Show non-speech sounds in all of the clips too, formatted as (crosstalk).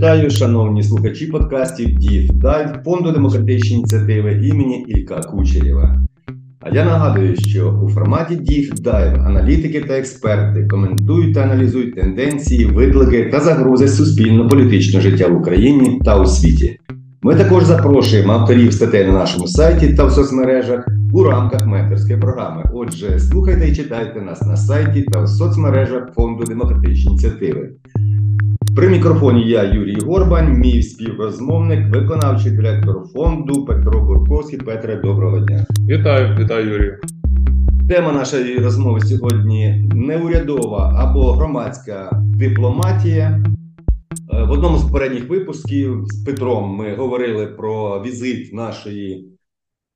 Вітаю, шановні слухачі подкастів ДІФ Дайв фонду демократичні ініціативи імені Ілька Кучерєва. А я нагадую, що у форматі DIF Dive аналітики та експерти коментують та аналізують тенденції, виклики та загрози суспільно-політичного життя в Україні та у світі. Ми також запрошуємо авторів статей на нашому сайті та в соцмережах у рамках менторської програми. Отже, слухайте і читайте нас на сайті та в соцмережах фонду демократичні ініціативи. При мікрофоні я Юрій Горбань, мій співрозмовник, виконавчий директор фонду Петро Бурковський. Петре, доброго дня. Вітаю, вітаю, Юрію. Тема нашої розмови сьогодні неурядова або громадська дипломатія. Е, В одному з попередніх випусків з Петром ми говорили про візит нашої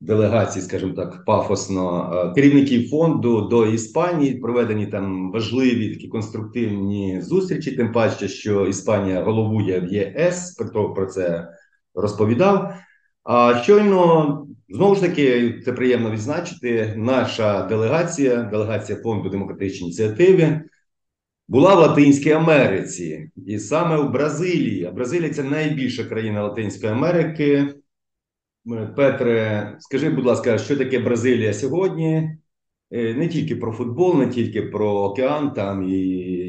делегації, скажімо так, пафосно е, керівників фонду до Іспанії. Проведені там важливі такі конструктивні зустрічі. Тим паче, що Іспанія головує в ЄС. Петро про це розповідав. А щойно знову ж таки це приємно відзначити. Наша делегація, делегація фонду демократичної ініціативи, була в Латинській Америці, і саме в Бразилії. Бразилія це найбільша країна Латинської Америки. Петре, скажи, будь ласка, що таке Бразилія сьогодні? Е, Не тільки про футбол, не тільки про океан, там і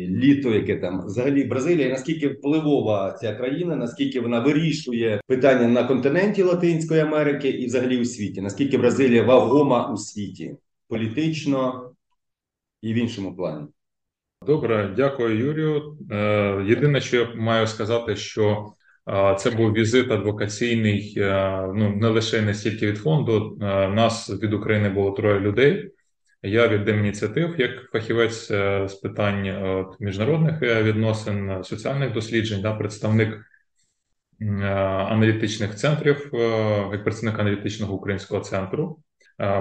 літо, яке там взагалі Бразилія. Наскільки впливова ця країна, наскільки вона вирішує питання на континенті Латинської Америки і взагалі у світі? Наскільки Бразилія вагома у світі політично і в іншому плані? Добре, дякую, Юрію. Е, Єдине, що я маю сказати, що е, це був візит адвокаційний, е, ну не лише не стільки від фонду. Е, Нас від України було троє людей. Я від ініціатив як фахівець е, з питань міжнародних відносин, соціальних досліджень, да, представник аналітичних центрів, як представник аналітичного українського центру.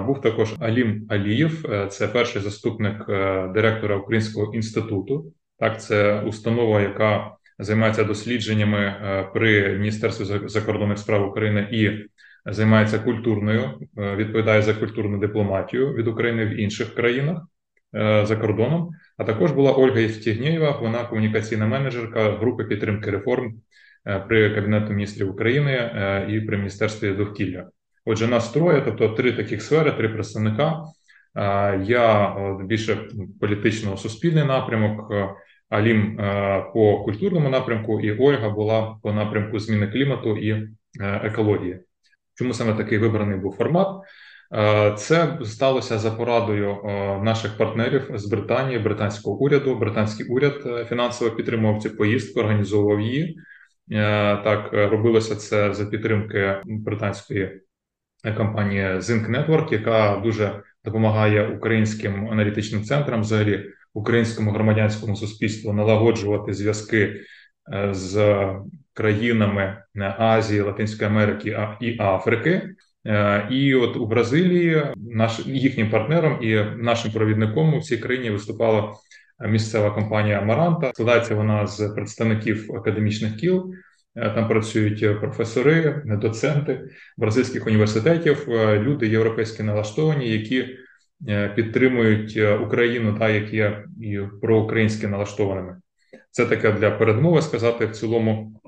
Був також Алім Алієв, це перший заступник директора Українського інституту. Так, це установа, яка займається дослідженнями е, при Міністерстві закордонних справ України і займається культурною, е, відповідає за культурну дипломатію від України в інших країнах е, за кордоном. А також була Ольга Євтігнєєва, вона комунікаційна менеджерка групи підтримки реформ при Кабінету міністрів України і при Міністерстві довкілля. Отже, нас троє, тобто три таких сфери, три представника. Я більше політичного суспільний напрямок, Алім е, по культурному напрямку, і Ольга була по напрямку зміни клімату і е, екології. Чому саме такий вибраний був формат? Е, Це сталося за порадою наших партнерів з Британії, британського уряду. Британський уряд фінансово підтримував цю поїздку, організовував її. Так, робилося це за підтримки британської компанії Zinc Network, яка дуже допомагає українським аналітичним центрам, взагалі українському громадянському суспільству налагоджувати зв'язки е, з країнами е, Азії, Латинської Америки і Африки. Е, І от у Бразилії наш їхнім партнером і нашим провідником у цій країні виступала місцева компанія Амаранта. Складається вона з представників академічних кіл. Там працюють професори, доценти бразильських університетів, люди європейські налаштовані, які підтримують е, Україну, та які є і проукраїнськи налаштованими. Це таке для передмови сказати в цілому,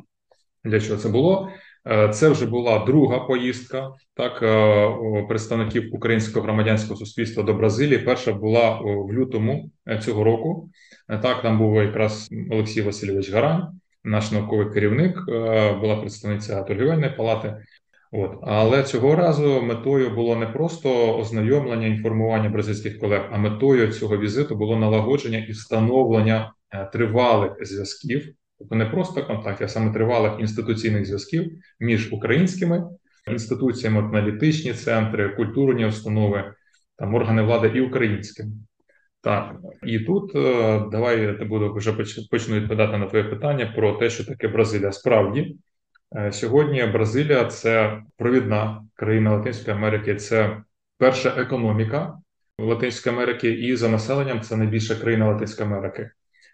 для чого це було. Е, Це вже була друга поїздка так е, представників українського громадянського суспільства до Бразилії. Перша була в лютому е, цього року. Е, Так, там був якраз Олексій Васильович Гарань, наш науковий керівник, е, була представниця торгівельної палати. От але цього разу метою було не просто ознайомлення інформування бразильських колег, а метою цього візиту було налагодження і встановлення е, тривалих зв'язків, тобто не просто контактів, а саме тривалих інституційних зв'язків між українськими інституціями, аналітичні центри, культурні установи, там органи влади і українськими. Так, і тут е, давай я буду вже поч- почну відповідати на твоє питання про те, що таке Бразилія. Справді, сьогодні Бразилія це провідна країна Латинської Америки, це перша економіка Латинської Америки, і за населенням це найбільша країна Латинської Америки.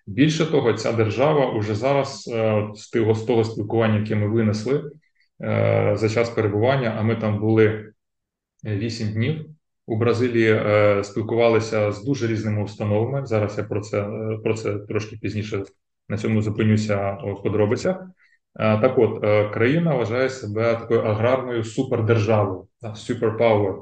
Більше того, ця держава уже зараз е, з того, спілкування, яке ми винесли е, за час перебування, а ми там були 8 днів. У Бразилії е, спілкувалися з дуже різними установами. Зараз я про це е, про це трошки пізніше на цьому зупинюся у подробицях. Так от, країна вважає себе такою аграрною супердержавою, суперпауер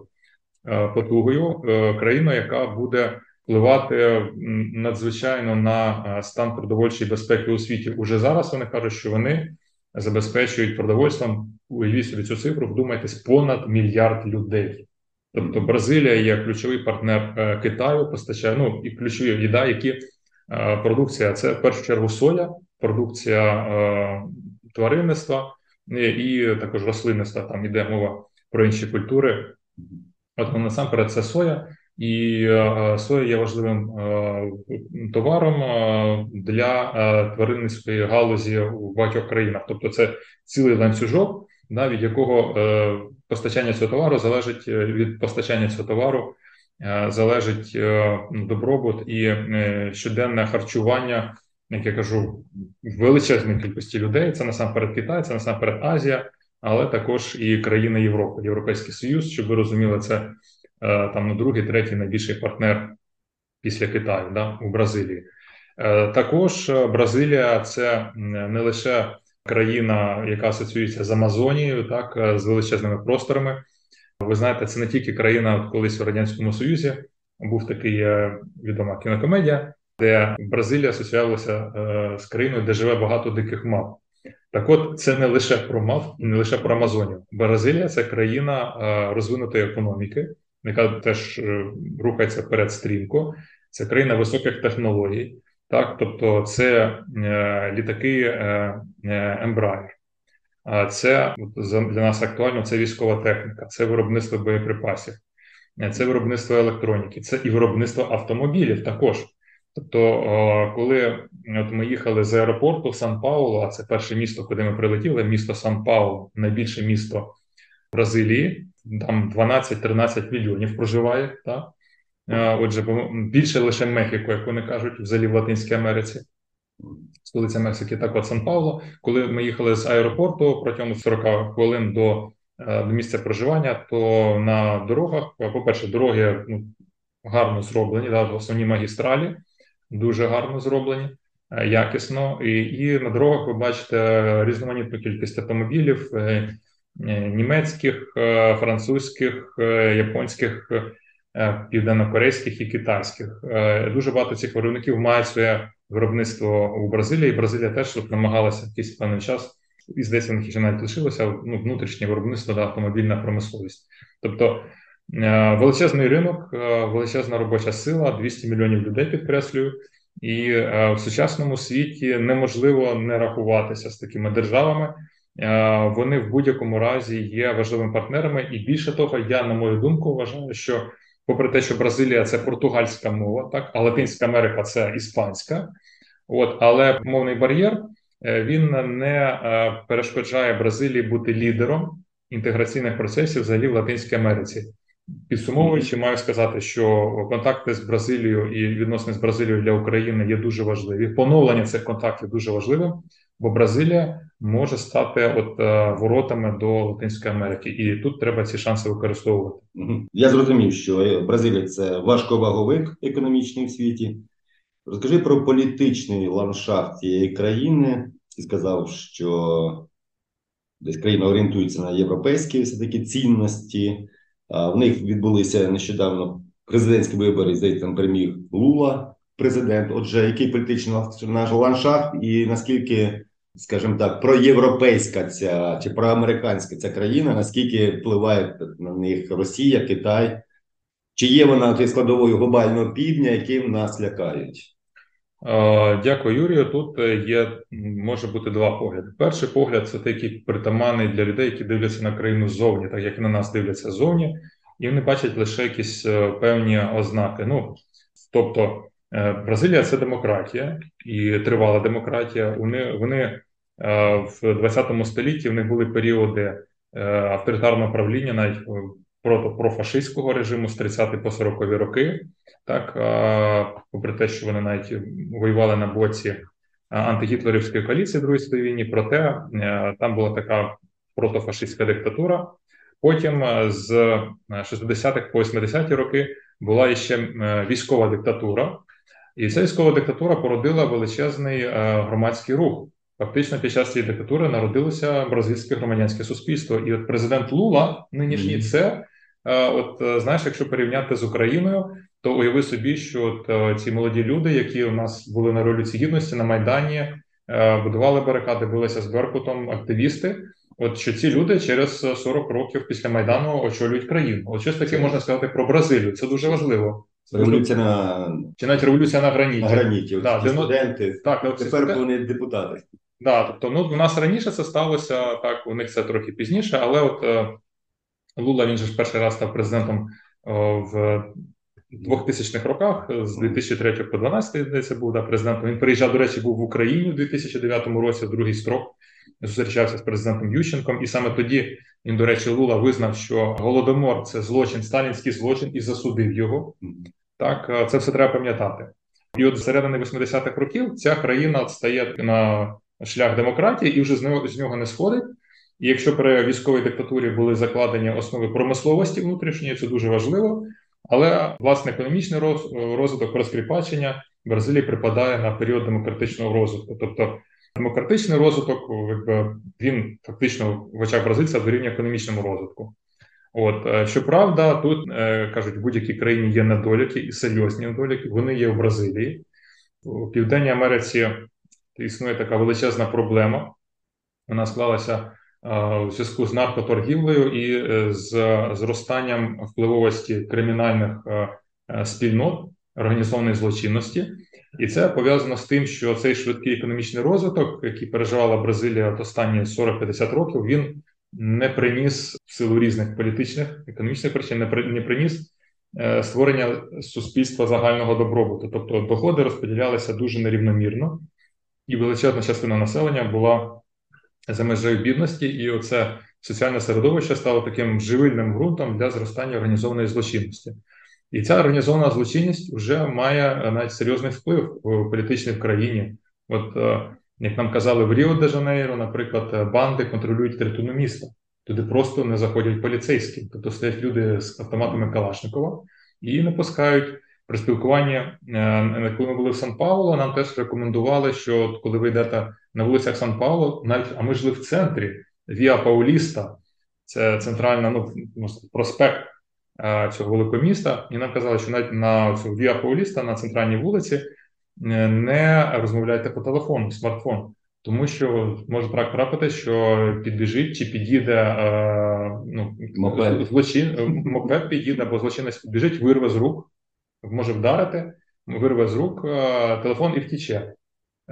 потугою, країною, яка буде впливати надзвичайно на стан продовольчої безпеки у світі. Уже зараз вони кажуть, що вони забезпечують продовольством, уявіть собі цю цифру, вдумайтесь, понад мільярд людей. Тобто Бразилія є ключовий партнер е, Китаю, постачає ну і ключові їда, які е, продукція це в першу чергу соя, продукція е, тваринництва і також рослинництва. Там іде мова про інші культури. От насамперед, це соя, і соя є важливим товаром для тваринницької галузі в багатьох країнах. Тобто, це цілий ланцюжок, від якого постачання цього товару залежить е, від постачання цього товару, е, залежить е, добробут і щоденне харчування, як я кажу, величезної кількості людей. Це насамперед Китай, це насамперед Азія, але також і країни Європи, Європейський Союз, щоб ви розуміли, це там ну, другий, третій найбільший партнер після Китаю да, у Бразилії. Також Бразилія це не лише країна, яка асоціюється з Амазонією, так е, з величезними просторами. Ви знаєте, це не тільки країна колись в радянському союзі. Був такий е, відома кінокомедія, де Бразилія асоціювалася е, з країною, де живе багато диких мав. Так, от це не лише про мав, не лише про Амазонію. Бразилія це країна розвинутої економіки, яка теж рухається вперед стрімко. Це країна високих технологій. Так, тобто це е, літаки е, е, Embraer. Це для нас актуально це військова техніка, це виробництво боєприпасів, е, це виробництво електроніки, це і виробництво автомобілів також. Тобто, коли от ми їхали з аеропорту Сан Пауло, а це перше місто, куди ми прилетіли, місто Сан Пауло, найбільше місто Бразилії, там 12-13 мільйонів проживає. Так? Отже, більше лише Мехіко, як вони кажуть, взагалі в Латинській Америці, столиця Мексики, так от Сан Пауло. Коли ми їхали з аеропорту протягом 40 хвилин до до місця проживання, то на дорогах, по-перше, дороги ну, гарно зроблені, да, основні магістралі дуже гарно зроблені, е, якісно, і, і на дорогах ви бачите різноманітну кількість автомобілів е, е, німецьких, французьких, японських. Південнокорейських і китайських. Дуже багато цих виробників мають своє виробництво у Бразилії. Бразилія теж тут намагалася якийсь певний час, і здається, в них ще навіть лишилося ну, внутрішнє виробництво та автомобільна промисловість. Тобто величезний ринок, величезна робоча сила, 200 мільйонів людей підкреслюю. І в сучасному світі неможливо не рахуватися з такими державами. Вони в будь-якому разі є важливими партнерами, і більше того, я на мою думку вважаю, що попри те, що Бразилія це португальська мова, так а Латинська Америка це іспанська. От, але мовний бар'єр е, він не е, перешкоджає Бразилії бути лідером інтеграційних процесів взагалі в Латинській Америці. Підсумовуючи, маю сказати, що контакти з Бразилією і відносини з Бразилією для України є дуже важливі. Поновлення цих контактів дуже важливим, бо Бразилія може стати от е, воротами до Латинської Америки, і тут треба ці шанси використовувати. Я зрозумів, що Бразилія це важковаговик економічний в світі. Розкажи про політичний ландшафт цієї країни. Ти сказав, що десь країна орієнтується на європейські все таки цінності. В них відбулися нещодавно президентські вибори, здається, там переміг Лула, президент. Отже, який політичний наш ландшафт, і наскільки, скажімо так, проєвропейська ця чи проамериканська ця країна, наскільки впливає на них Росія, Китай? Чи є вона складовою глобального півдня, яким нас лякають? Дякую, Юрію. Тут е, є може бути два погляди. Перший погляд це такий притаманний для людей, які дивляться на країну ззовні, так як на нас дивляться ззовні, і вони бачать лише якісь е, певні ознаки. Ну тобто, е, Бразилія це демократія і тривала демократія. Вони вони в 20 столітті в них були періоди авторитарного правління, навіть профашистського режиму з 30 по 40 роки, так попри те, що вони навіть воювали на боці антигітлерівської коаліції в Другій світовій війні, проте е, там була така протофашистська диктатура. Потім е, з 60-х по 80-ті роки була іще е, військова диктатура, і ця військова диктатура породила величезний громадський рух фактично під час цієї диктатури народилося бразильське громадянське суспільство. І от президент Лула, нинішній, це е, от е, знаєш, якщо порівняти з Україною, то уяви собі, що от е, ці молоді люди, які у нас були на революції гідності на майдані, е, будували барикади, билися з Беркутом, активісти. От що ці люди через е, 40 років після майдану очолюють країну. От щось таке можна сказати про Бразилію. Це дуже важливо. Революція на, Чи навіть революція на граніті. на граніті. Да, дев'яно- студенти. Так, Тепер це- вони депутати. Да, тобто, ну у нас раніше це сталося так, у них це трохи пізніше, але от Лула він же ж перший раз став президентом в 2000-х роках, з 2003 по 2012, здається, був да, президентом. Він приїжджав, до речі, був в Україні у 2009 році, в другий строк, зустрічався з президентом Ющенком, і саме тоді він, до речі, Лула визнав, що голодомор це злочин, сталінський злочин, і засудив його. Так, е, це все треба пам'ятати. І от середини 80-х років ця країна стає на шлях демократії і вже з нього з нього не сходить. І якщо при військовій диктатурі були закладені основи промисловості внутрішньої, це дуже важливо. Але власне економічний роз- розвиток розкріпачення в Бразилії припадає на період демократичного розвитку. Тобто демократичний розвиток, якби він фактично в очах бразильця дорівнює економічному розвитку. От е, щоправда, тут е, кажуть, в будь-якій країні є недоліки і серйозні недоліки. Вони є в Бразилії. У Південній Америці існує така величезна проблема. Вона склалася у зв'язку з наркоторгівлею і е, з зростанням впливовості кримінальних е, е, спільнот організованої злочинності. І це пов'язано з тим, що цей швидкий економічний розвиток, який переживала Бразилія от останні 40-50 років, він не приніс в силу різних політичних економічних причин, не при- не приніс е, створення суспільства загального добробуту. Тобто доходи розподілялися дуже нерівномірно, і величезна частина населення була за межею бідності, і оце соціальне середовище стало таким живильним ґрунтом для зростання організованої злочинності. І ця організована злочинність вже має е, навіть серйозний вплив в політичній країні. От е, як нам казали в Ріо де Жанейро, наприклад, е, банди контролюють територію міста. Туди просто не заходять поліцейські, тобто стоять люди з автоматами Калашникова і не пускають. При спілкуванні, коли ми були в Сан-Пауло, нам теж рекомендували, що коли ви йдете на вулицях Сан-Пауло, навіть а ми жили в центрі Віа Пауліста, це центральна, ну проспект е, цього великого міста, і нам казали, що навіть на цю Віа Пауліста на центральній вулиці е, не розмовляйте по телефону, смартфон, тому що може так трапити, що підбіжить чи під'їде е, ну, Мопед. злочин, мопед під'їде, або злочинець підбіжить, вирве з рук, може вдарити, вирве з рук телефон і втіче.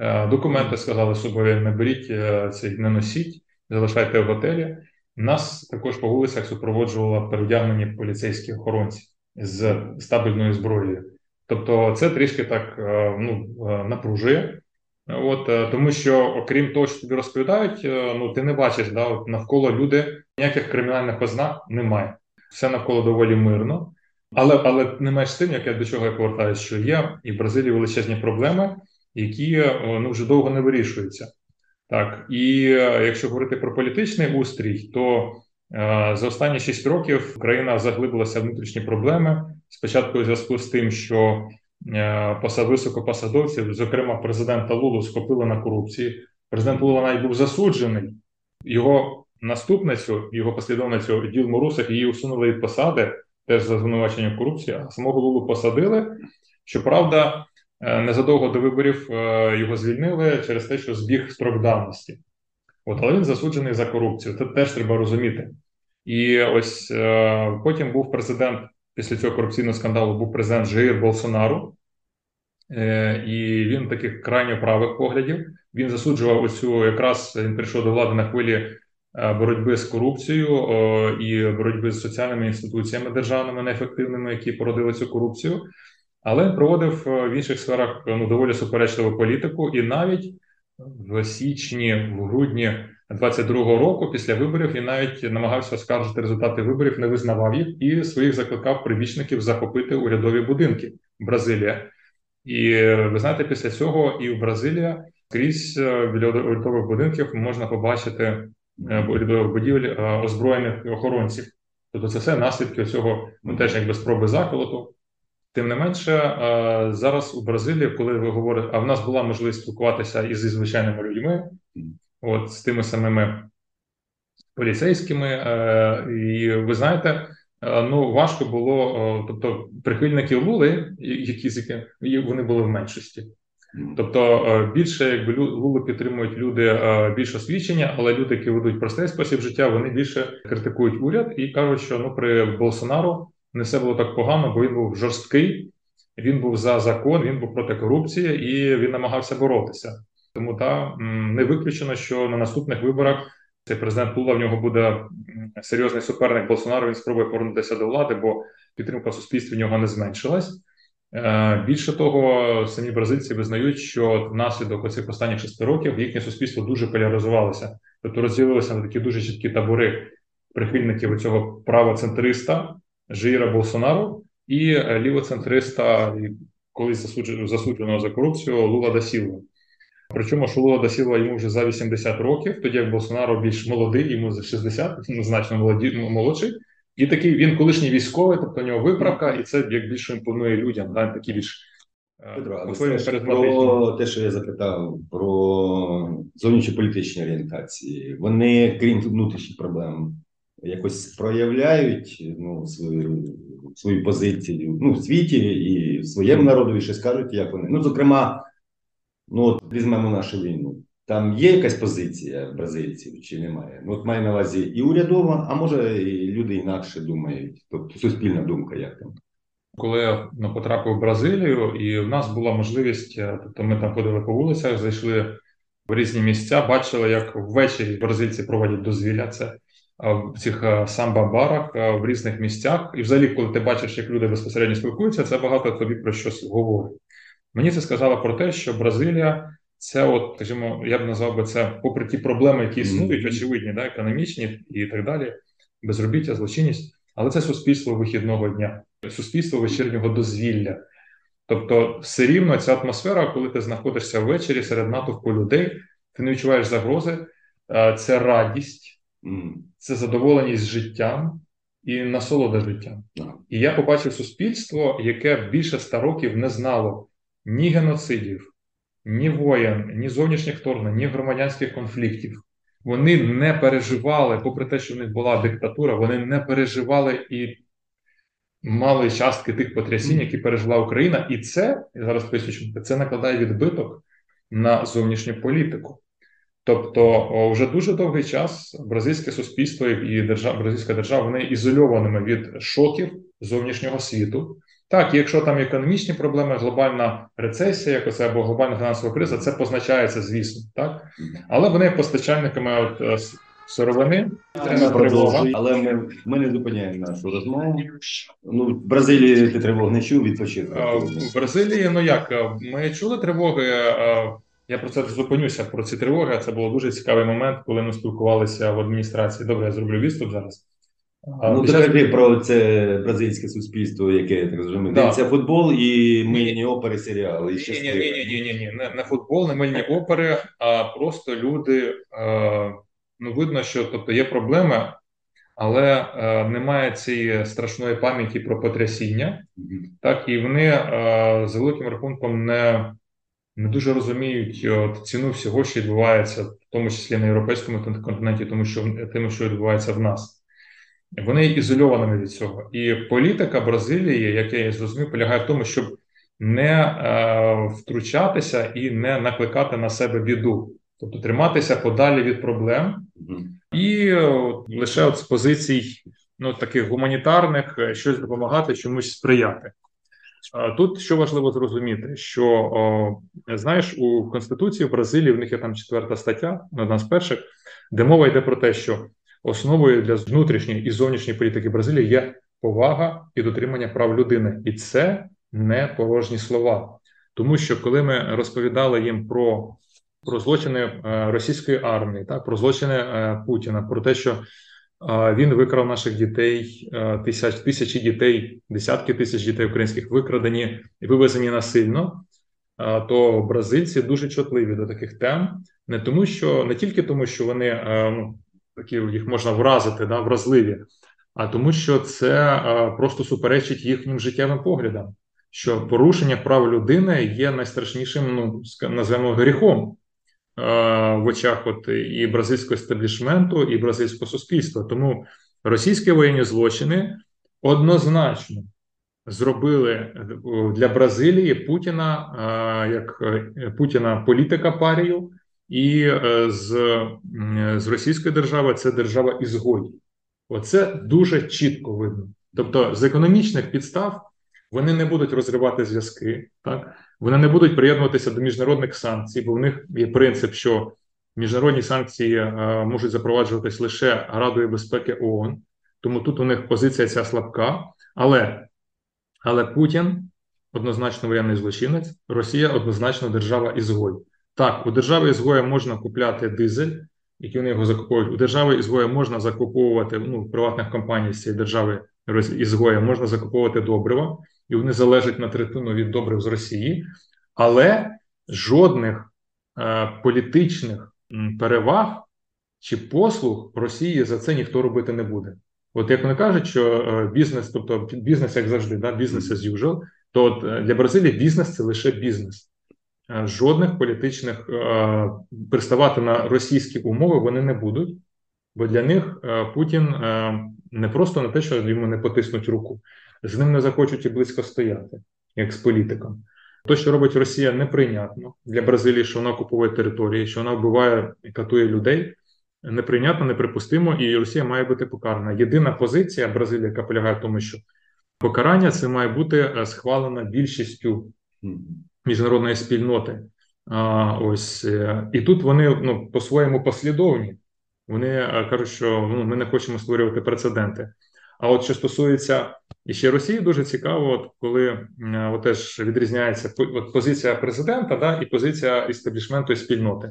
Е, Документи сказали собою не беріть, е, це не носіть, залишайте в готелі. Нас також по вулицях супроводжували переодягнені поліцейські охоронці з стабільною зброєю. Тобто, це трішки так е, ну, напружує. От тому, що окрім того, що тобі розповідають, ну ти не бачиш, да, от навколо люди ніяких кримінальних ознак немає. Все навколо доволі мирно. Але але не менш тим, як я до чого я повертаюся, що є і в Бразилії величезні проблеми, які е, ну вже довго не вирішуються. Так і е, якщо говорити про політичний устрій, то е, за останні 6 років країна заглибилася в внутрішні проблеми. Спочатку у зв'язку з тим, що посад високопосадовців, зокрема президента Лулу, схопили на корупції. Президент Лула навіть був засуджений. Його наступницю, його послідовницю Ділму Русах, її усунули від посади теж за звинувачення в корупції, а самого Лулу посадили. Щоправда, незадовго до виборів е, його звільнили через те, що збіг строк давності. От, але він засуджений за корупцію. Це теж треба розуміти. І ось е, потім був президент після цього корупційного скандалу, був президент Жаїр Болсонару, е, і він таких крайньо правих поглядів. Він засуджував оцю якраз він прийшов до влади на хвилі е, боротьби з корупцією е, і боротьби з соціальними інституціями державними неефективними, які породили цю корупцію. Але проводив е, в інших сферах ну, доволі суперечливу політику, і навіть в січні, в грудні 22-го року, після виборів, він навіть намагався оскаржити результати виборів, не визнавав їх і своїх закликав прибічників захопити урядові будинки Бразилія. І ви знаєте, після цього і в Бразилія крізь е, біля урядових будинків можна побачити е, урядових будівель озброєних охоронців. Тобто, це все наслідки цього ну теж якби спроби заколоту. Тим не менше, е, зараз у Бразилії, коли ви говорите, а в нас була можливість спілкуватися із звичайними людьми, от з тими самими поліцейськими, е, і ви знаєте, е, ну важко було, тобто прихильників Лули, які вони були в меншості. Тобто більше якби Лулу підтримують люди більш освічення, але люди, які ведуть простий спосіб життя, вони більше критикують уряд і кажуть, що ну при Болсонару не все було так погано, бо він був жорсткий, він був за закон, він був проти корупції і він намагався боротися. Тому та не виключено, що на наступних виборах цей президент Лула в нього буде серйозний суперник Болсонару. Він спробує повернутися до влади, бо підтримка в суспільстві в нього не зменшилась. Е, Більше того, самі бразильці визнають, що внаслідок оцих останніх шести років їхнє суспільство дуже поляризувалося, тобто розділилося на такі дуже чіткі табори прихильників цього правоцентриста Жира Болсонару і е, лівоцентриста, колись засудженого засудженого за корупцію Лула да Сілва. Причому, що Лула да Сілва йому вже за 80 років, тоді як Болсонару більш молодий, йому за 60, (laughs) ну, значно молоді, молодший. І такий він колишній військовий, тобто у нього виправка, і це як більше імпонує людям, да, такі більш е, Петро, про те, що я запитав про зовнішньополітичні орієнтації, вони, крім внутрішніх проблем, якось проявляють ну, свою, свою позицію ну, в світі і своєму народові щось кажуть, як вони. Ну, зокрема, ну, от візьмемо нашу війну. Там є якась позиція бразильців чи немає? Ну, от маю на увазі і урядова, а може, і люди інакше думають. Тобто суспільна думка, як там. Коли я ну, потрапив в Бразилію, і в нас була можливість, е, тобто ми там ходили по вулицях, зайшли в різні місця, бачили, як ввечері бразильці проводять дозвілля. Це в цих самба-барах в різних місцях. І взагалі, коли ти бачиш, як люди безпосередньо спілкуються, це багато тобі про щось говорить. Мені це сказало про те, що Бразилія це, от, скажімо, я б назвав би це, попри ті проблеми, які існують, очевидні, да, економічні і так далі, безробіття, злочинність, але це суспільство вихідного дня, суспільство вечірнього дозвілля. Тобто, все рівно ця атмосфера, коли ти знаходишся ввечері серед натовпу людей, ти не відчуваєш загрози, це радість. Це задоволеність життям і насолода життям. І я побачив суспільство, яке більше ста років не знало ні геноцидів, ні воєн, ні зовнішніх вторгнень, ні громадянських конфліктів. Вони не переживали, попри те, що в них була диктатура, вони не переживали і мали частки тих потрясінь, які пережила Україна. І це, я зараз поясню, це накладає відбиток на зовнішню політику. Тобто, вже дуже довгий час бразильське суспільство і держава, бразильська держава вони ізольованими від шоків зовнішнього світу. Так, якщо там економічні проблеми, глобальна рецесія, як оце або глобальна фінансова криза, це позначається, звісно, так. Але вони постачальниками от, е, сировини, продовжує, але ми, ми не зупиняємо нашу розмову. Ну, в Бразилії ти тривог не чув, відпочив. Е, В Бразилії, ну як, е, ми чули тривоги. Е, Я про це зупинюся про ці тривоги. Це було дуже цікавий момент, коли ми спілкувалися в адміністрації. Добре, я зроблю відступ зараз. Е, Ну, під час- про це бразильське суспільство, яке я так розумію. Да. Дивиться футбол і мильні опери, серіали. Ні, ні, ні, ні, ні, ні, ні, не, не футбол, не мильні опери, а просто люди. Е, ну, видно, що тобто є проблеми, але е, немає цієї страшної пам'яті про потрясіння. Мгм. Так, і вони е, за великим рахунком не, не дуже розуміють е, от, ціну всього, що відбувається, в тому числі на європейському кон- континенті, тому що тим, що відбувається в нас. Вони є ізольованими від цього. І політика Бразилії, як я зрозумів, полягає в тому, щоб не е, втручатися і не накликати на себе біду, тобто триматися подалі від проблем і е, лише от з позицій ну, таких гуманітарних е, щось допомагати, чомусь сприяти. Тут що важливо зрозуміти, що знаєш, у Конституції в Бразилії в них є там четверта стаття, одна з перших, де мова йде про те, що основою для внутрішньої і зовнішньої політики Бразилії є повага і дотримання прав людини, і це не порожні слова. Тому що коли ми розповідали їм про, про злочини е, російської армії, так про злочини е, Путіна, про те, що він викрав наших дітей, е, тисяч, тисячі дітей, десятки тисяч дітей українських викрадені і вивезені насильно. То бразильці дуже чутливі до таких тем, не тому, що не тільки тому, що вони ну, такі їх можна вразити, да, вразливі, а тому, що це е, просто суперечить їхнім життєвим поглядам. що порушення прав людини є найстрашнішим, ну назвемо гріхом в очах от і бразильського естаблішменту, і бразильського суспільства. Тому російські воєнні злочини однозначно зробили для Бразилії Путіна як Путіна політика парію, і з, з Російської держави це держава ізгоїв. Оце дуже чітко видно. Тобто, з економічних підстав вони не будуть розривати зв'язки, так вони не будуть приєднуватися до міжнародних санкцій, бо в них є принцип, що міжнародні санкції е, можуть запроваджуватись лише Радою безпеки ООН. Тому тут у них позиція ця слабка, але але Путін однозначно воєнний злочинець, Росія однозначно держава ізгой. Так, у держави ізгоя можна купляти дизель, які вони його закуповують. У держави ізгоя можна закуповувати ну, приватних компаній з цієї держави ізгоя, можна закуповувати добрива, і вони залежать на третину від добрив з Росії, але жодних е, політичних переваг чи послуг Росії за це ніхто робити не буде. От як вони кажуть, що е, бізнес, тобто бізнес, як завжди, да, бізнес as usual, то от е, для Бразилії бізнес це лише бізнес. Е, жодних політичних е, приставати на російські умови вони не будуть, бо для них е, Путін е, не просто на те, що йому не потиснуть руку, з ним не захочуть і близько стояти, як з політиком. То, що робить Росія, неприйнятно для Бразилії, що вона окуповує території, що вона вбиває і катує людей. Неприйнятно, неприпустимо, і Росія має бути покарана. Єдина позиція Бразилії, яка полягає в тому, що покарання це має бути е, схвалено більшістю міжнародної спільноти. А, Ось е, і тут вони ну по-своєму послідовні. Вони е, кажуть, що ну, ми не хочемо створювати прецеденти. А от що стосується і ще Росії, дуже цікаво, от коли е, от теж відрізняється от позиція президента, да, і позиція істеблішменту і спільноти.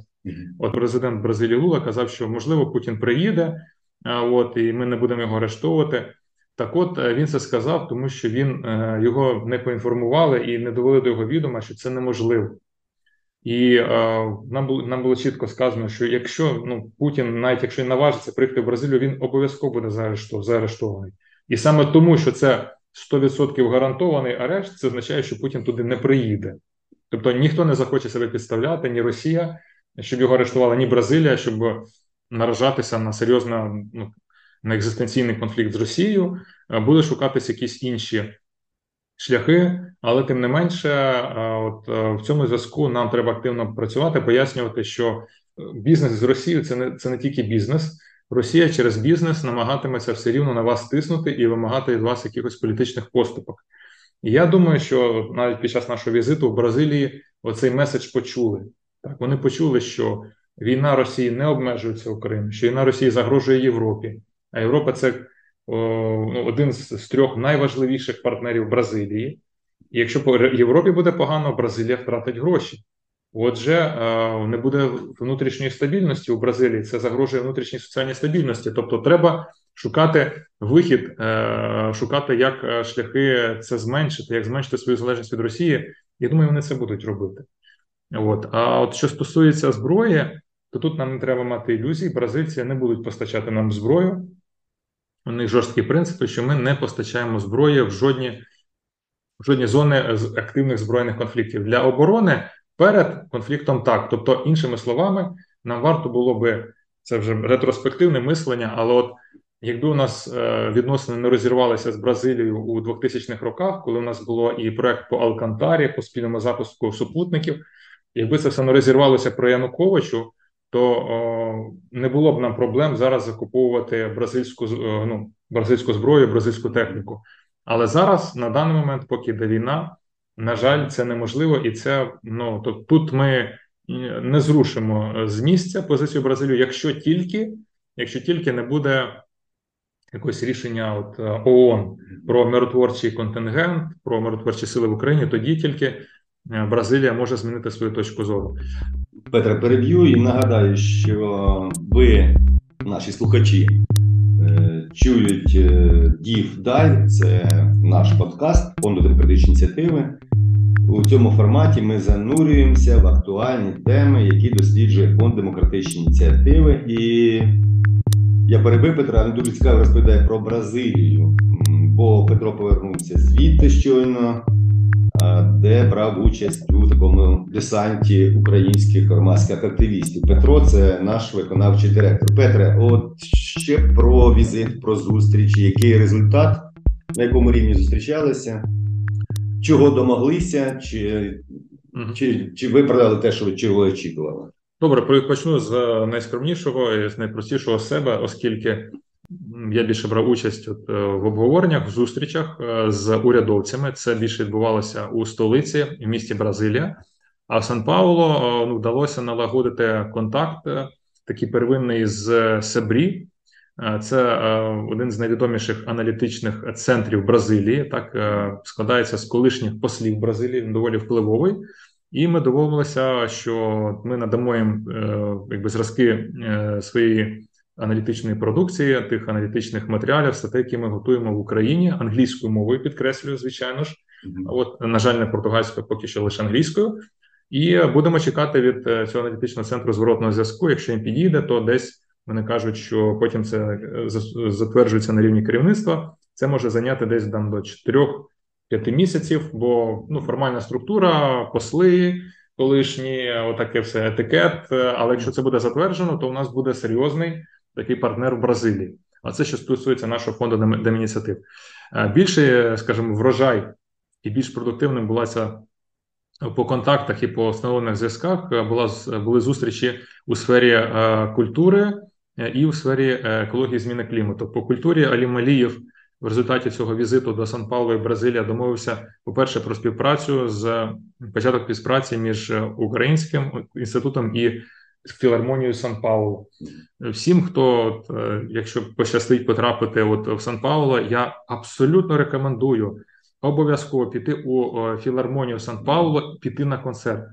От президент Бразилії Лула казав, що можливо Путін приїде, от і ми не будемо його арештовувати. Так, от він це сказав, тому що він його не поінформували і не довели до його відома, що це неможливо. І е, нам було нам було чітко сказано, що якщо ну Путін, навіть якщо він наважиться приїхати в Бразилію, він обов'язково буде заарештований. І саме тому, що це 100% гарантований арешт, це означає, що Путін туди не приїде. Тобто ніхто не захоче себе підставляти, ні Росія, щоб його арештувала, ні Бразилія, щоб наражатися на серйозно ну, на екзистенційний конфлікт з Росією, буде шукатись якісь інші шляхи, але тим не менше, от в цьому зв'язку нам треба активно працювати, пояснювати, що е, бізнес з Росією це не це не тільки бізнес. Росія через бізнес намагатиметься все рівно на вас тиснути і вимагати від вас якихось політичних поступок. І я думаю, що навіть під час нашого візиту в Бразилії оцей меседж почули. Так, вони почули, що війна Росії не обмежується Україною, що війна Росії загрожує Європі, а Європа це ну, один з трьох найважливіших партнерів Бразилії. І якщо по Європі буде погано, Бразилія втратить гроші. Отже, не буде внутрішньої стабільності у Бразилії. Це загрожує внутрішній соціальній стабільності. Тобто, треба шукати вихід, е, шукати, як е, шляхи це зменшити, як зменшити свою залежність від Росії. Я думаю, вони це будуть робити. От а от що стосується зброї, то тут нам не треба мати ілюзій. Бразильці не будуть постачати нам зброю у них жорсткі принципи, що ми не постачаємо зброї в жодні в жодні зони з активних збройних конфліктів для оборони перед конфліктом. Так, тобто, іншими словами, нам варто було би це вже ретроспективне мислення, але от. Якби у нас е, відносини не розірвалися з Бразилією у 2000-х роках, коли у нас було і проект по Алкантарі, по спільному запуску супутників, якби це все не розірвалося про Януковичу, то не було б нам проблем зараз закуповувати бразильську ну, бразильську зброю, бразильську техніку. Але зараз, на даний момент, поки йде війна, на жаль, це неможливо, і це ну то тут ми не зрушимо з місця позицію Бразилію, якщо тільки якщо тільки не буде якогось рішення от ООН про миротворчий контингент, про миротворчі сили в Україні, тоді тільки е, Бразилія може змінити свою точку зору. Петре, переб'ю і нагадаю, що ви, наші слухачі, е, чують е, Дів Даль, це наш подкаст фонду демократичні ініціативи. У цьому форматі ми занурюємося в актуальні теми, які досліджує фонд демократичні ініціативи. І я перебив Петра, він дуже цікаво розповідає про Бразилію, бо Петро повернувся звідти щойно. Де брав участь у такому десанті українських громадських активістів. Петро це наш виконавчий директор. Петре, от ще про візит, про зустрічі, який результат, на якому рівні зустрічалися, чого домоглися, чи, чи, чи виправдали те, що чого очікували? Добре, почну з найскромнішого і з найпростішого себе, оскільки я більше брав участь от, в обговореннях, в зустрічах з урядовцями. Це більше відбувалося у столиці в місті Бразилія. А в Сан Пауло ну, вдалося налагодити контакт такий первинний з Себрі. Це один з найвідоміших аналітичних центрів Бразилії. Так складається з колишніх послів Бразилії, він доволі впливовий. І ми домовилися, що ми надамо їм якби зразки своєї аналітичної продукції, тих аналітичних матеріалів, статей, які ми готуємо в Україні англійською мовою, підкреслюю, звичайно ж. От, на жаль, не португальською, поки що лише англійською. І будемо чекати від цього аналітичного центру зворотного зв'язку. Якщо їм підійде, то десь вони кажуть, що потім це затверджується на рівні керівництва. Це може зайняти десь там до 4-5 місяців, бо ну формальна структура, посли колишні, отаке все етикет. Але якщо це буде затверджено, то у нас буде серйозний такий партнер в Бразилії. А це що стосується нашого фонду демініціатив. Більше, скажімо, врожай і більш продуктивним була ця по контактах і по встановлених зв'язках. Була були зустрічі у сфері культури і у сфері екології зміни клімату. По культурі Алі Малієв в результаті цього візиту до Сан Пауло і Бразилія домовився по перше про співпрацю з початок співпраці між українським інститутом і філармонію Сан Пауло. Всім, хто, якщо пощастить потрапити от в Сан Пауло, я абсолютно рекомендую обов'язково піти у філармонію Сан Пауло, піти на концерт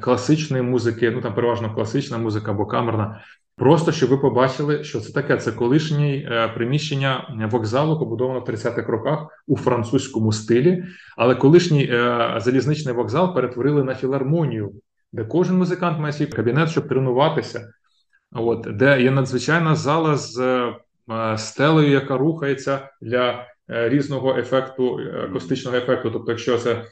класичної музики, ну там переважно класична музика або камерна. Просто щоб ви побачили, що це таке. Це колишнє приміщення вокзалу, побудовано в 30-х роках у французькому стилі. Але колишній залізничний вокзал перетворили на філармонію де кожен музикант має свій кабінет, щоб тренуватися. От де є надзвичайна зала з е, стелею, яка рухається для е, різного ефекту, акустичного ефекту. Тобто, якщо це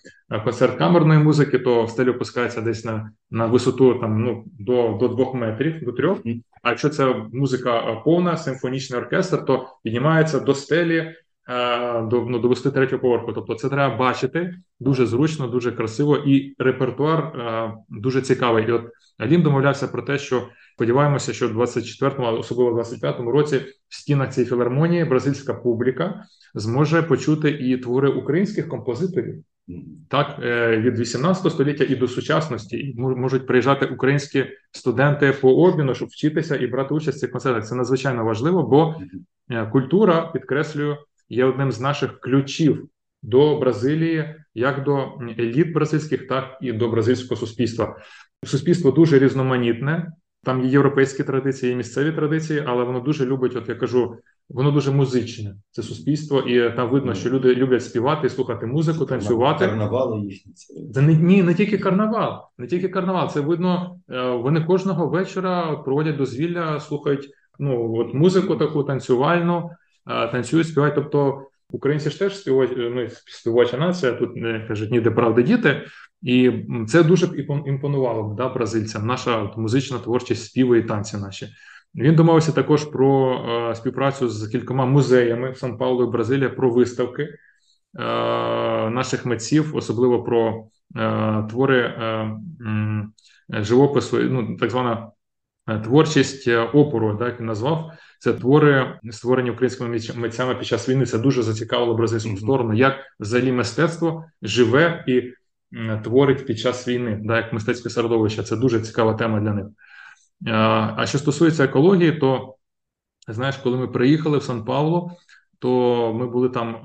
концерт камерної музики, то стелю опускається десь на на висоту там ну до до двох метрів, до трьох. А якщо це музика повна, симфонічний оркестр, то піднімається до стелі ну, до 23 поверху. Тобто, це треба бачити дуже зручно, дуже красиво, і репертуар дуже цікавий. І от Алім домовлявся про те, що сподіваємося, що в 24-му, особливо в 25-му році, в стінах цієї філармонії бразильська публіка зможе почути і твори українських композиторів. Так, е, від 18 століття і до сучасності і можуть приїжджати українські студенти по обміну, щоб вчитися і брати участь в цих концертах. Це надзвичайно важливо, бо е, культура підкреслюю є одним з наших ключів до Бразилії, як до еліт бразильських, так і до бразильського суспільства. Суспільство дуже різноманітне. Там є європейські традиції, є місцеві традиції, але воно дуже любить, от я кажу, воно дуже музичне. Це суспільство, і там видно, що люди люблять співати, слухати музику, танцювати. Карнавали їхні. Це не ні, не тільки карнавал, не тільки карнавал. Це видно. Е, вони кожного вечора проводять дозвілля, слухають ну от музику таку танцювальну танцюють, співають. Тобто українці ж теж співають, ну, співоча нація, тут не кажуть ніде правди діти. І це дуже б імпонувало да, бразильцям. Наша музична творчість співи і танці наші. Він домовився також про співпрацю з кількома музеями в Сан Паулу і Бразилія про виставки наших митців, особливо про твори живопису, ну так звана творчість е, опору, так він назвав це твори, створені українськими митцями під час війни. Це дуже зацікавило бразильську сторону, як взагалі мистецтво живе і творить під час війни, так, як мистецьке середовище. Це дуже цікава тема для них. Е, а що стосується екології, то знаєш, коли ми приїхали в Сан Павло, то ми були там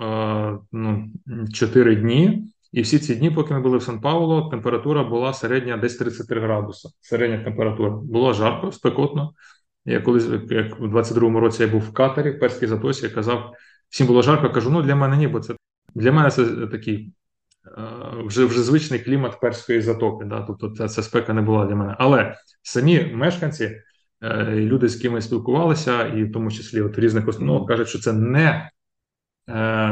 ну, 4 дні. І всі ці дні, поки ми були в Сан Пауло, температура була середня десь 33 градуси. Середня температура. Було жарко, спекотно. Я колись, як у 22-му році, я був в катері, в перській затосі, я казав, всім було жарко, кажу, ну для мене ні, бо це для мене це такий е, вже вже звичний клімат перської затоки. Да? Тобто ця, ця спека не була для мене. Але самі мешканці, е, люди, з ким ми спілкувалися, і в тому числі от різних установ, кажуть, що це не е,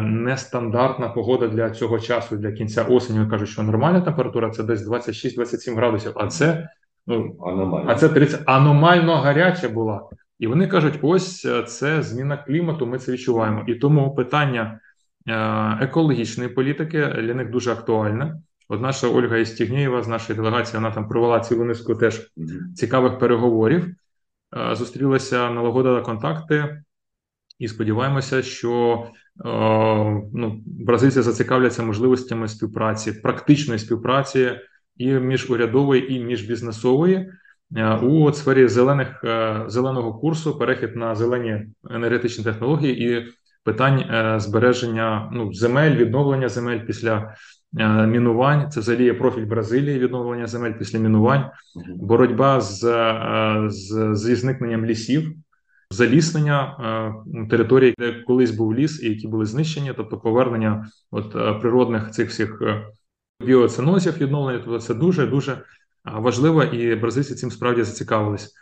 нестандартна погода для цього часу, для кінця осені. Кажуть, що нормальна температура це десь 26-27 градусів, а це ну, Аномально. а це 30 аномально гаряча була. І вони кажуть: ось е, це зміна клімату, ми це відчуваємо. І тому питання е, екологічної політики для них дуже актуальне. От наша Ольга Істігнєєва з нашої делегації вона там провела цілу низку теж цікавих переговорів. Е, Зустрілися, налагодили контакти, і сподіваємося, що е, ну, бразильці зацікавляться можливостями співпраці, практичної співпраці і міжурядової, і міжбізнесової е, у сфері зелених, е, зеленого курсу, перехід на зелені енергетичні технології і питань е, збереження ну, земель, відновлення земель після е, мінувань. Це взагалі є профіль Бразилії, відновлення земель після мінувань. Боротьба з, е, з, зі зникненням лісів, заліснення е, територій, де колись був ліс і які були знищені, тобто повернення от е, природних цих всіх е, біоценозів, відновлення. Тобто це дуже дуже важливо, і бразильці цим справді зацікавились.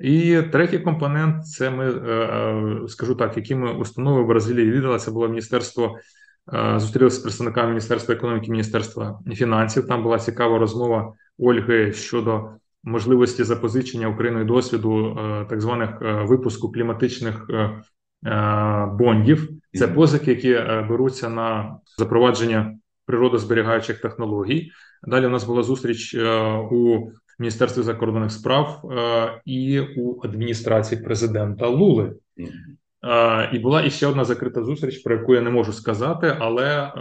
І третій компонент це ми скажу так, які ми установи Бразилії віддали. Це було міністерство. Зустрілися з представниками Міністерства економіки, Міністерства фінансів. Там була цікава розмова Ольги щодо можливості запозичення Україною досвіду е, так званих е, випуску кліматичних е, бондів. Це позики, які беруться на запровадження природозберігаючих технологій. Далі у нас була зустріч у Міністерстві закордонних справ і у адміністрації президента Лули. І була іще одна закрита зустріч, про яку я не можу сказати, але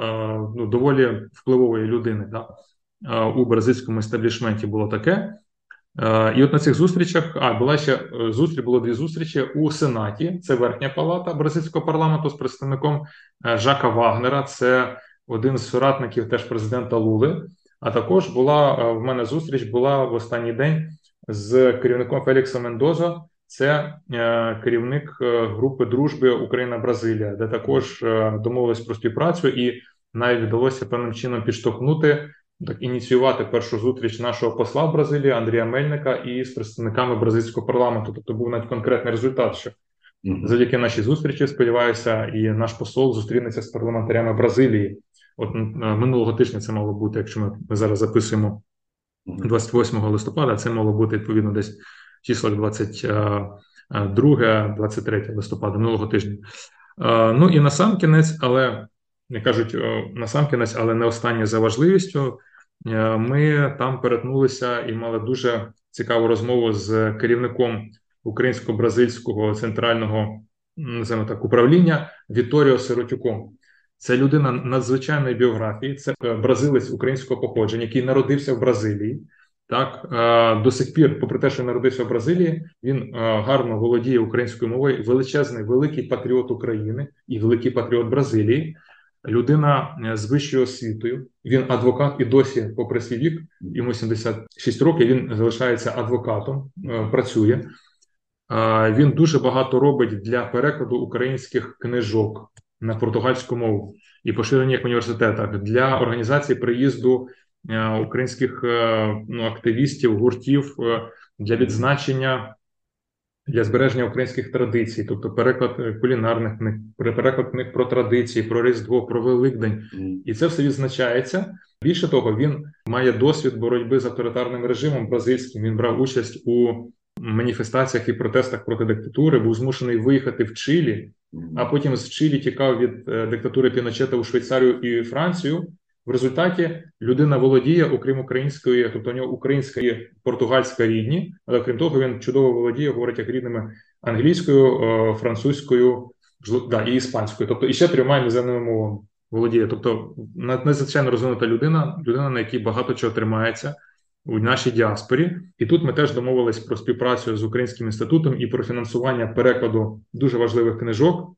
ну, доволі впливової людини да? У бразильському естаблішменті було таке. Е, І от на цих зустрічах, а була ще е, зустріч, було дві зустрічі у Сенаті. Це верхня палата бразильського парламенту з представником е, Жака Вагнера. Це один з соратників теж президента Лули. А також була в мене зустріч була в останній день з керівником Феліксом Мендозо. Це керівник групи дружби Україна-Бразилія, де також домовились про співпрацю, і навіть вдалося певним чином підштовхнути так ініціювати першу зустріч нашого посла в Бразилії Андрія Мельника і з представниками бразильського парламенту. Тобто був навіть конкретний результат, що завдяки нашій зустрічі, сподіваюся, і наш посол зустрінеться з парламентарями Бразилії. От е, минулого тижня це мало бути, якщо ми, ми зараз записуємо Мгм. 28 листопада, це мало бути відповідно десь в числах 22, 23 листопада минулого тижня. Е, Ну і на сам кінець, але не кажуть е, на сам кінець, але не останнє за важливістю. Е, Ми там перетнулися і мали дуже цікаву розмову з керівником українсько-бразильського центрального називаємо так управління Віторіо Сиротюком. Це людина надзвичайної біографії, це е, бразилець українського походження, який народився в Бразилії. Так е, до сих пір, попри те, що народився в Бразилії, він гарно володіє українською мовою. Величезний, великий патріот України і великий патріот Бразилії. Людина е, з вищою освітою. Він адвокат і досі, попри свій вік, йому 76 років. Він залишається адвокатом, е, працює. Е, Він дуже багато робить для перекладу українських книжок на португальську мову і поширення їх в університетах для організації приїзду українських ну, активістів, гуртів для відзначення для збереження українських традицій, тобто переклад е, кулінарних книг, переклад книг про традиції, про Різдво, про Великдень. І це все відзначається. Більше того, він має досвід боротьби з авторитарним режимом бразильським. Він брав участь у маніфестаціях і протестах проти диктатури, був змушений виїхати в Чилі, а потім з Чилі тікав від е, диктатури Піночета у Швейцарію і Францію. В результаті людина володіє, окрім української, тобто у нього українська і португальська рідні, але крім того, він чудово володіє, говорить як рідними англійською, е, французькою, да, і іспанською, тобто і ще трьома іноземними мовами володіє. Тобто над- надзвичайно розвинута людина, людина, на якій багато чого тримається у нашій діаспорі. І тут ми теж домовились про співпрацю з Українським інститутом і про фінансування перекладу дуже важливих книжок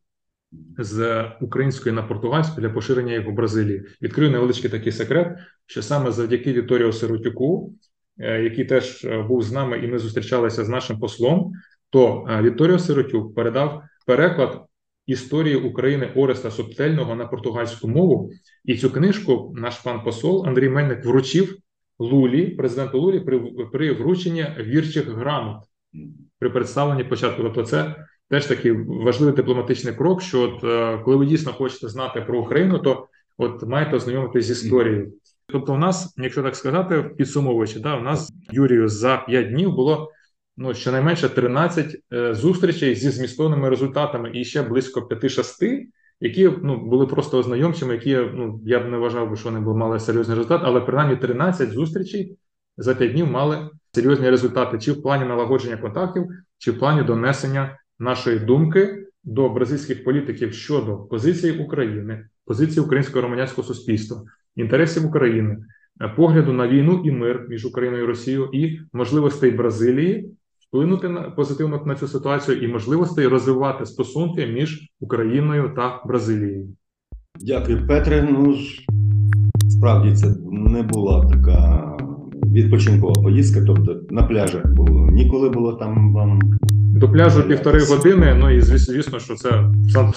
з української на португальську для поширення їх у Бразилії. Відкрию невеличкий такий секрет, що саме завдяки Віторіо Сиротюку, е, який теж е, був з нами, і ми зустрічалися з нашим послом, то е, Віторіо Сиротюк передав переклад історії України Ореста Субтельного на португальську мову. І цю книжку наш пан посол Андрій Мельник вручив Лулі, президенту Лулі, при, при врученні вірчих грамот при представленні початку. Тобто, це теж такий важливий дипломатичний крок. Що от е, коли ви дійсно хочете знати про Україну, то от маєте ознайомитися з історією. Тобто, у нас, якщо так сказати, підсумовуючи, да, у нас Юрію за 5 днів було ну щонайменше 13 е, зустрічей зі змістовними результатами, і ще близько 5-6, які ну були просто ознайомчими, які ну я б не вважав би, що вони мали серйозний результат, але принаймні 13 зустрічей за 5 днів мали серйозні результати, чи в плані налагодження контактів, чи в плані донесення нашої думки до бразильських політиків щодо позиції України, позиції українського громадянського суспільства, інтересів України, е, погляду на війну і мир між Україною і Росією, і можливостей Бразилії вплинути на позитивно на цю ситуацію, і можливостей розвивати стосунки між Україною та Бразилією. Дякую, Петре. Ну справді це не була така відпочинкова поїздка, тобто на пляжах було. Ніколи було там вам. До пляжу півтори години. Ну і звіс- звісно, що це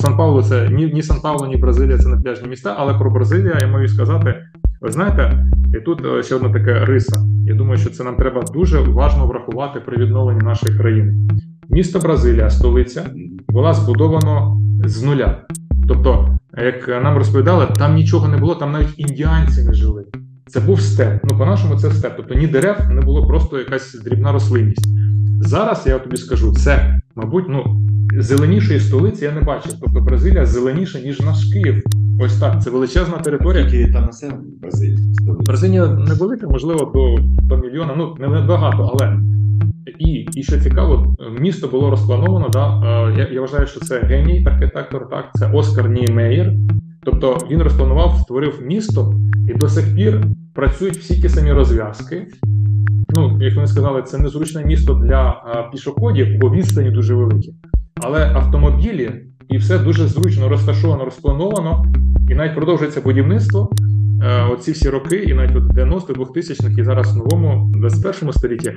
Сан Пауло, це ні, ні Сан Пауло, ні Бразилія це не пляжні міста. Але про Бразилію я маю сказати. Ви знаєте, і тут е, ще одна така риса. Я думаю, що це нам треба дуже уважно врахувати при відновленні нашої країни. Місто Бразилія, столиця, була збудовано з нуля. Тобто, як нам розповідали, там нічого не було, там навіть індіанці не жили. Це був степ. Ну, по-нашому, це степ. Тобто ні дерев не було просто якась дрібна рослинність. Зараз я тобі скажу, це, мабуть, ну зеленішої столиці я не бачив. Тобто Бразилія зеленіша, ніж наш Київ. Ось так. Це величезна територія. Тільки там населення Бразилії. Бразилія невелика, можливо, до, до мільйона, ну не небагато, але і, і що цікаво, місто було розплановано. Да, е, я, я вважаю, що це геній архітектор, так, це Оскар Ніймеєр. Тобто він розпланував, створив місто, і до сих пір працюють всі ті самі розв'язки. Ну, як вони сказали, це незручне місто для е, пішоходів, бо відстані дуже великі. Але автомобілі і все дуже зручно розташовано, розплановано, і навіть продовжується будівництво. Е, Оці всі роки, і навіть от 90-х, 2000-х, і зараз в новому 21 столітті,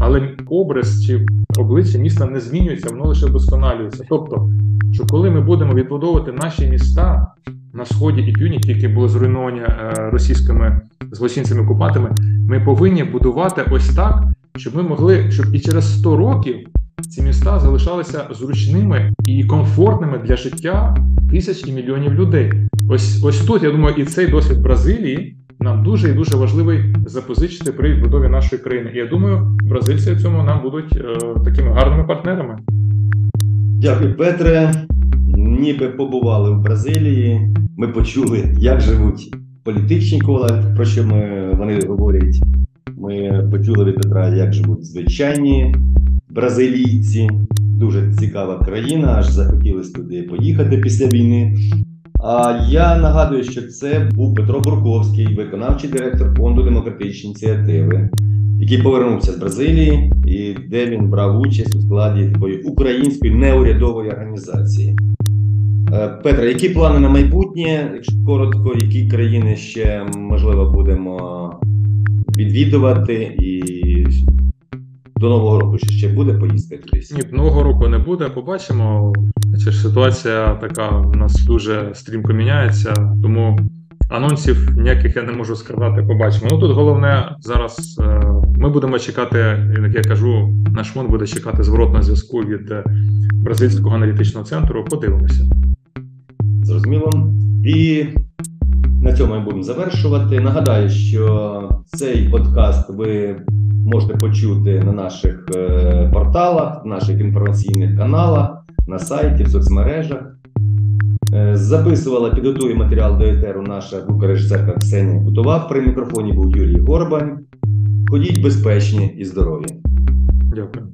але образ чи обличчя міста не змінюється, воно лише вдосконалюється. Тобто, що коли ми будемо відбудовувати наші міста на сході і півдні, які були зруйновані е, російськими злочинцями-окупантами, ми повинні будувати ось так, щоб ми могли, щоб і через 100 років ці міста залишалися зручними і комфортними для життя тисяч і мільйонів людей. Ось ось тут я думаю, і цей досвід Бразилії нам дуже і дуже важливий запозичити при відбудові нашої країни. І я думаю, бразильці в цьому нам будуть е, такими гарними партнерами. Дякую, Петре. Ніби побували в Бразилії. Ми почули, як живуть політичні кола, про що ми, вони говорять. Ми почули від Петра, як живуть звичайні бразилійці. Дуже цікава країна, аж захотілося туди поїхати після війни. А я нагадую, що це був Петро Бурковський, виконавчий директор фонду демократичні ініціативи, який повернувся з Бразилії, і де він брав участь у складі такої української неурядової організації. Е, Петра, які плани на майбутнє? Якщо коротко, які країни ще можливо будемо відвідувати, і до нового року ще- ще буде поїздка кудись? Ні, нового року не буде. Побачимо. Це ж ситуація така у нас дуже стрімко міняється, тому анонсів ніяких я не можу сказати. Побачимо. Ну тут головне зараз е, ми будемо чекати, як я кажу, наш фонд буде чекати зворотного зв'язку від е, бразильського аналітичного центру. Подивимося. Зрозуміло. І на цьому ми будемо завершувати. Нагадаю, що цей подкаст ви можете почути на наших е, порталах, наших інформаційних каналах, на сайті, в соцмережах. Е, записувала, підготує матеріал до етеру наша звукорежисерка Ксенія Кутова. При мікрофоні був Юрій Горбань. Ходіть безпечні і здорові. Дякую.